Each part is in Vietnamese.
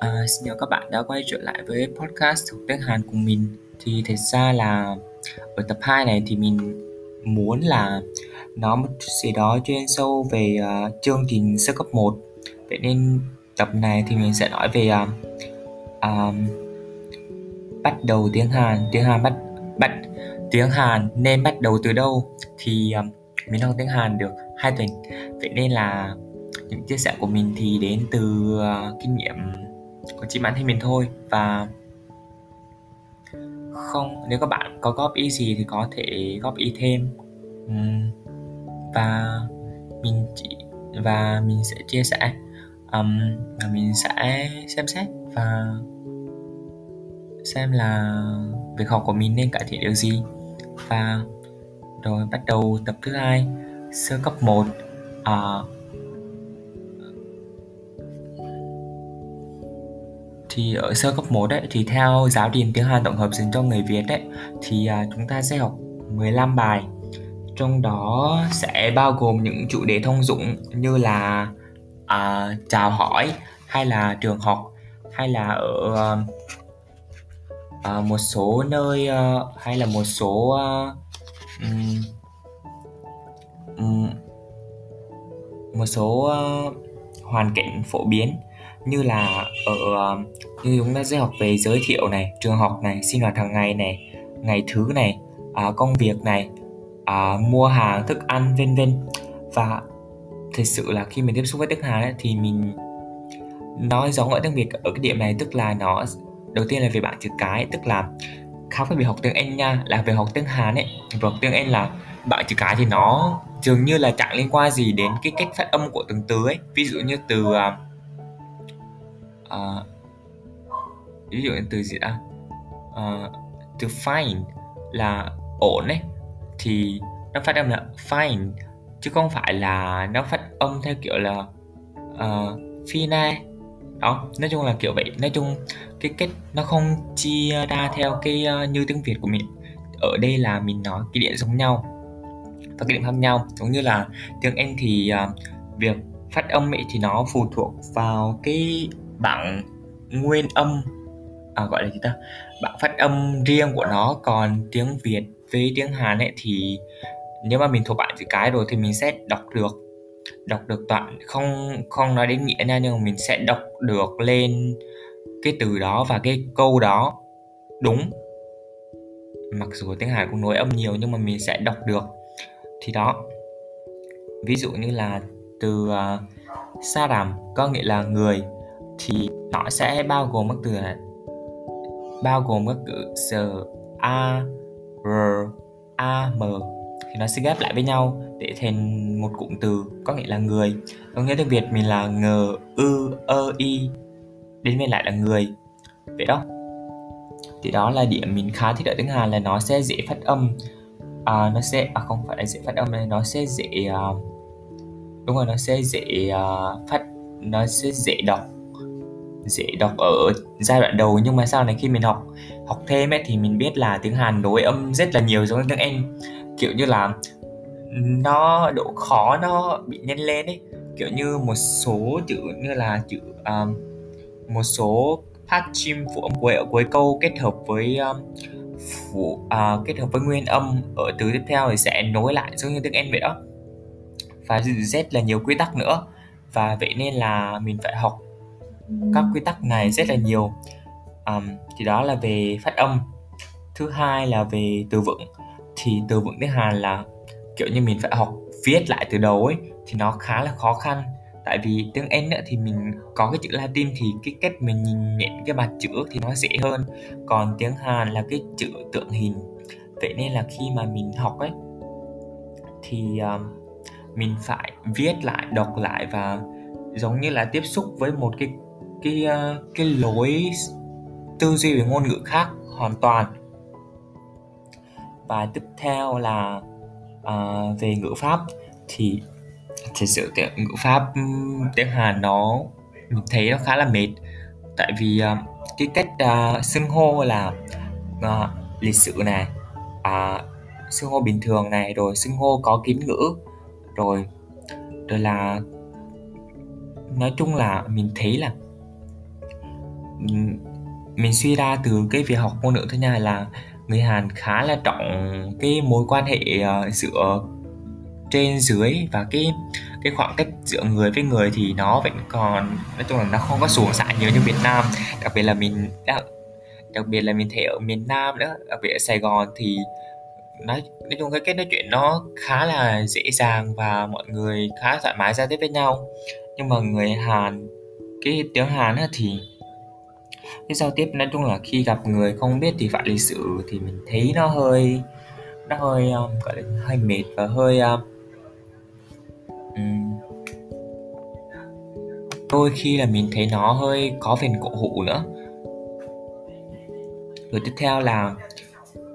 À, xin chào các bạn đã quay trở lại với podcast học tiếng Hàn của mình. Thì thật ra là ở tập 2 này thì mình muốn là nói một chút gì đó chuyên sâu về uh, chương trình sơ cấp 1 Vậy nên tập này thì mình sẽ nói về uh, uh, bắt đầu tiếng Hàn Tiếng Hàn bắt bắt tiếng Hàn nên bắt đầu từ đâu? Thì uh, mình học tiếng Hàn được 2 tuần. Vậy nên là những chia sẻ của mình thì đến từ uh, kinh nghiệm của chị bản thân mình thôi. Và không nếu các bạn có góp ý gì thì có thể góp ý thêm. Và mình chỉ và mình sẽ chia sẻ um, và mình sẽ xem xét và xem là việc học của mình nên cải thiện điều gì. Và rồi bắt đầu tập thứ hai sơ cấp 1 uh, à, thì ở sơ cấp 1 đấy thì theo giáo trình tiếng Hàn tổng hợp dành cho người Việt đấy thì à, chúng ta sẽ học 15 bài. Trong đó sẽ bao gồm những chủ đề thông dụng như là à, chào hỏi hay là trường học hay là ở à, một số nơi à, hay là một số à, um, một số uh, hoàn cảnh phổ biến như là ở ờ, như chúng ta sẽ học về giới thiệu này trường học này sinh hoạt hàng ngày này ngày thứ này à, công việc này à, mua hàng thức ăn vân vân. Và thật sự là khi mình tiếp xúc với tiếng Hàn ấy, thì mình nói giống ở tiếng Việt ở cái điểm này tức là nó đầu tiên là về bảng chữ cái tức là khác với việc học tiếng Anh nha là về học tiếng Hàn ấy việc học tiếng Anh là bảng chữ cái thì nó dường như là chẳng liên quan gì đến cái cách phát âm của từng từ ấy. Ví dụ như từ uh, uh, ví dụ từ gì đã uh, à, từ fine là ổn ấy thì nó phát âm là fine chứ không phải là nó phát âm theo kiểu là à, uh, fine đó nói chung là kiểu vậy. Nói chung cái cách nó không chia ra theo cái uh, như tiếng việt của mình. Ở đây là mình nói cái điện giống nhau và cái điểm khác nhau. Giống như là tiếng anh thì uh, việc phát âm ấy thì nó phụ thuộc vào cái bảng nguyên âm à, gọi là gì ta? Bảng phát âm riêng của nó còn tiếng việt với tiếng hàn ấy thì nếu mà mình thuộc bảng chữ cái rồi thì mình sẽ đọc được. Đọc được toàn không không nói đến nghĩa nha nhưng mà mình sẽ đọc được lên cái từ đó và cái câu đó. Đúng. Mặc dù tiếng Hàn cũng nối âm nhiều nhưng mà mình sẽ đọc được. Thì đó. Ví dụ như là từ uh, sa đàm có nghĩa là người thì nó sẽ bao gồm các từ là bao gồm các cự s a r a m. Thì nó sẽ ghép lại với nhau để thành một cụm từ có nghĩa là người. Có nghĩa tiếng việt mình là ng ư ơ y. Đến bên lại là người. Vậy đó. Thì đó là điểm mình khá thích ở tiếng hàn là nó sẽ dễ phát âm. À, nó sẽ à không phải là dễ phát âm này nó sẽ dễ à, đúng rồi nó sẽ dễ à, phát nó sẽ dễ đọc dễ đọc ở giai đoạn đầu nhưng mà sau này khi mình học học thêm ấy thì mình biết là tiếng Hàn đối âm rất là nhiều giống như tiếng Anh. Kiểu như là nó độ khó nó bị nhân lên ấy. Kiểu như một số chữ như là chữ um, một số phát chim phụ âm cuối ở cuối câu kết hợp với à, um, phụ uh, à, kết hợp với nguyên âm ở từ tiếp theo thì sẽ nối lại giống như tiếng Anh vậy đó. Và rất là nhiều quy tắc nữa. Và vậy nên là mình phải học các quy tắc này rất là nhiều. Um, thì đó là về phát âm. Thứ hai là về từ vựng. Thì từ vựng tiếng hàn là kiểu như mình phải học viết lại từ đầu ấy thì nó khá là khó khăn. Tại vì tiếng anh nữa thì mình có cái chữ latin thì cái cách mình nhìn nhận cái mặt chữ thì nó dễ hơn. Còn tiếng hàn là cái chữ tượng hình. Vậy nên là khi mà mình học ấy thì um, mình phải viết lại đọc lại và giống như là tiếp xúc với một cái cái ờ, cái lối tư duy về ngôn ngữ khác hoàn toàn. Và tiếp theo là uh, về ngữ pháp. Thì thật sự tiếng ngữ pháp tiếng Hàn nó mình thấy nó khá là mệt. Tại vì uh, cái cách uh, xưng hô là uh, lịch sự này uh, xưng hô bình thường này rồi xưng hô có kín ngữ rồi rồi là nói chung là mình thấy là mình suy ra từ cái việc học ngôn ngữ thứ hai là người Hàn khá là trọng cái mối quan hệ ờ, giữa trên dưới và cái cái khoảng cách giữa người với người thì nó vẫn còn nói chung là nó không có xuống xả nhiều như Việt Nam. Đặc biệt là mình đặc, đặc biệt là mình thấy ở miền Nam nữa đặc biệt ở Sài Gòn thì nói nói chung cái cái nói chuyện nó khá là dễ dàng và mọi người khá thoải mái giao tiếp với nhau. Nhưng mà người Hàn cái tiếng Hàn thì cái giao tiếp nói chung là khi gặp người không biết thì phải lịch sự thì mình thấy nó hơi nó hơi um, gọi là hơi mệt và hơi um, đôi khi là mình thấy nó hơi có phần cổ hủ nữa. Rồi tiếp theo là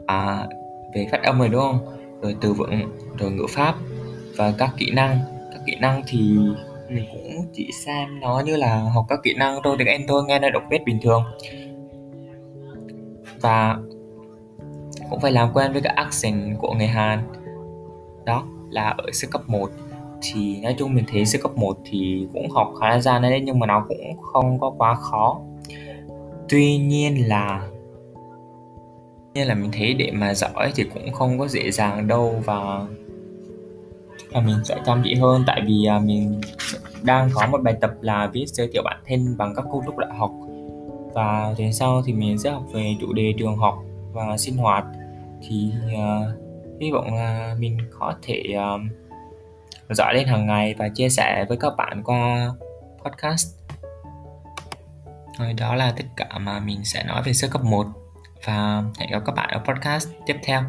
à, về phát âm rồi đúng không? Rồi từ vựng rồi ngữ pháp và các kỹ năng. Các kỹ năng thì mình cũng chỉ xem nó như là học các kỹ năng thôi, tiếng Anh thôi, nghe nó đọc viết bình thường. Và cũng phải làm quen với các accent của người Hàn. Đó là ở sư cấp 1 thì nói chung mình thấy sư cấp 1 thì cũng học khá là gian đấy, nhưng mà nó cũng không có quá khó. Tuy nhiên là nên là mình thấy để mà giỏi thì cũng không có dễ dàng đâu và là mình sẽ chăm chỉ hơn. Tại vì à, mình đang có một bài tập là viết giới thiệu bản thân bằng các câu lúc đại học. Và đến sau thì mình sẽ học về chủ đề trường học và sinh hoạt. Thì uh, hy vọng là mình có thể uh, giỏi lên hàng ngày và chia sẻ với các bạn qua podcast. Rồi đó là tất cả mà mình sẽ nói về sơ cấp 1 và hẹn gặp các bạn ở podcast tiếp theo.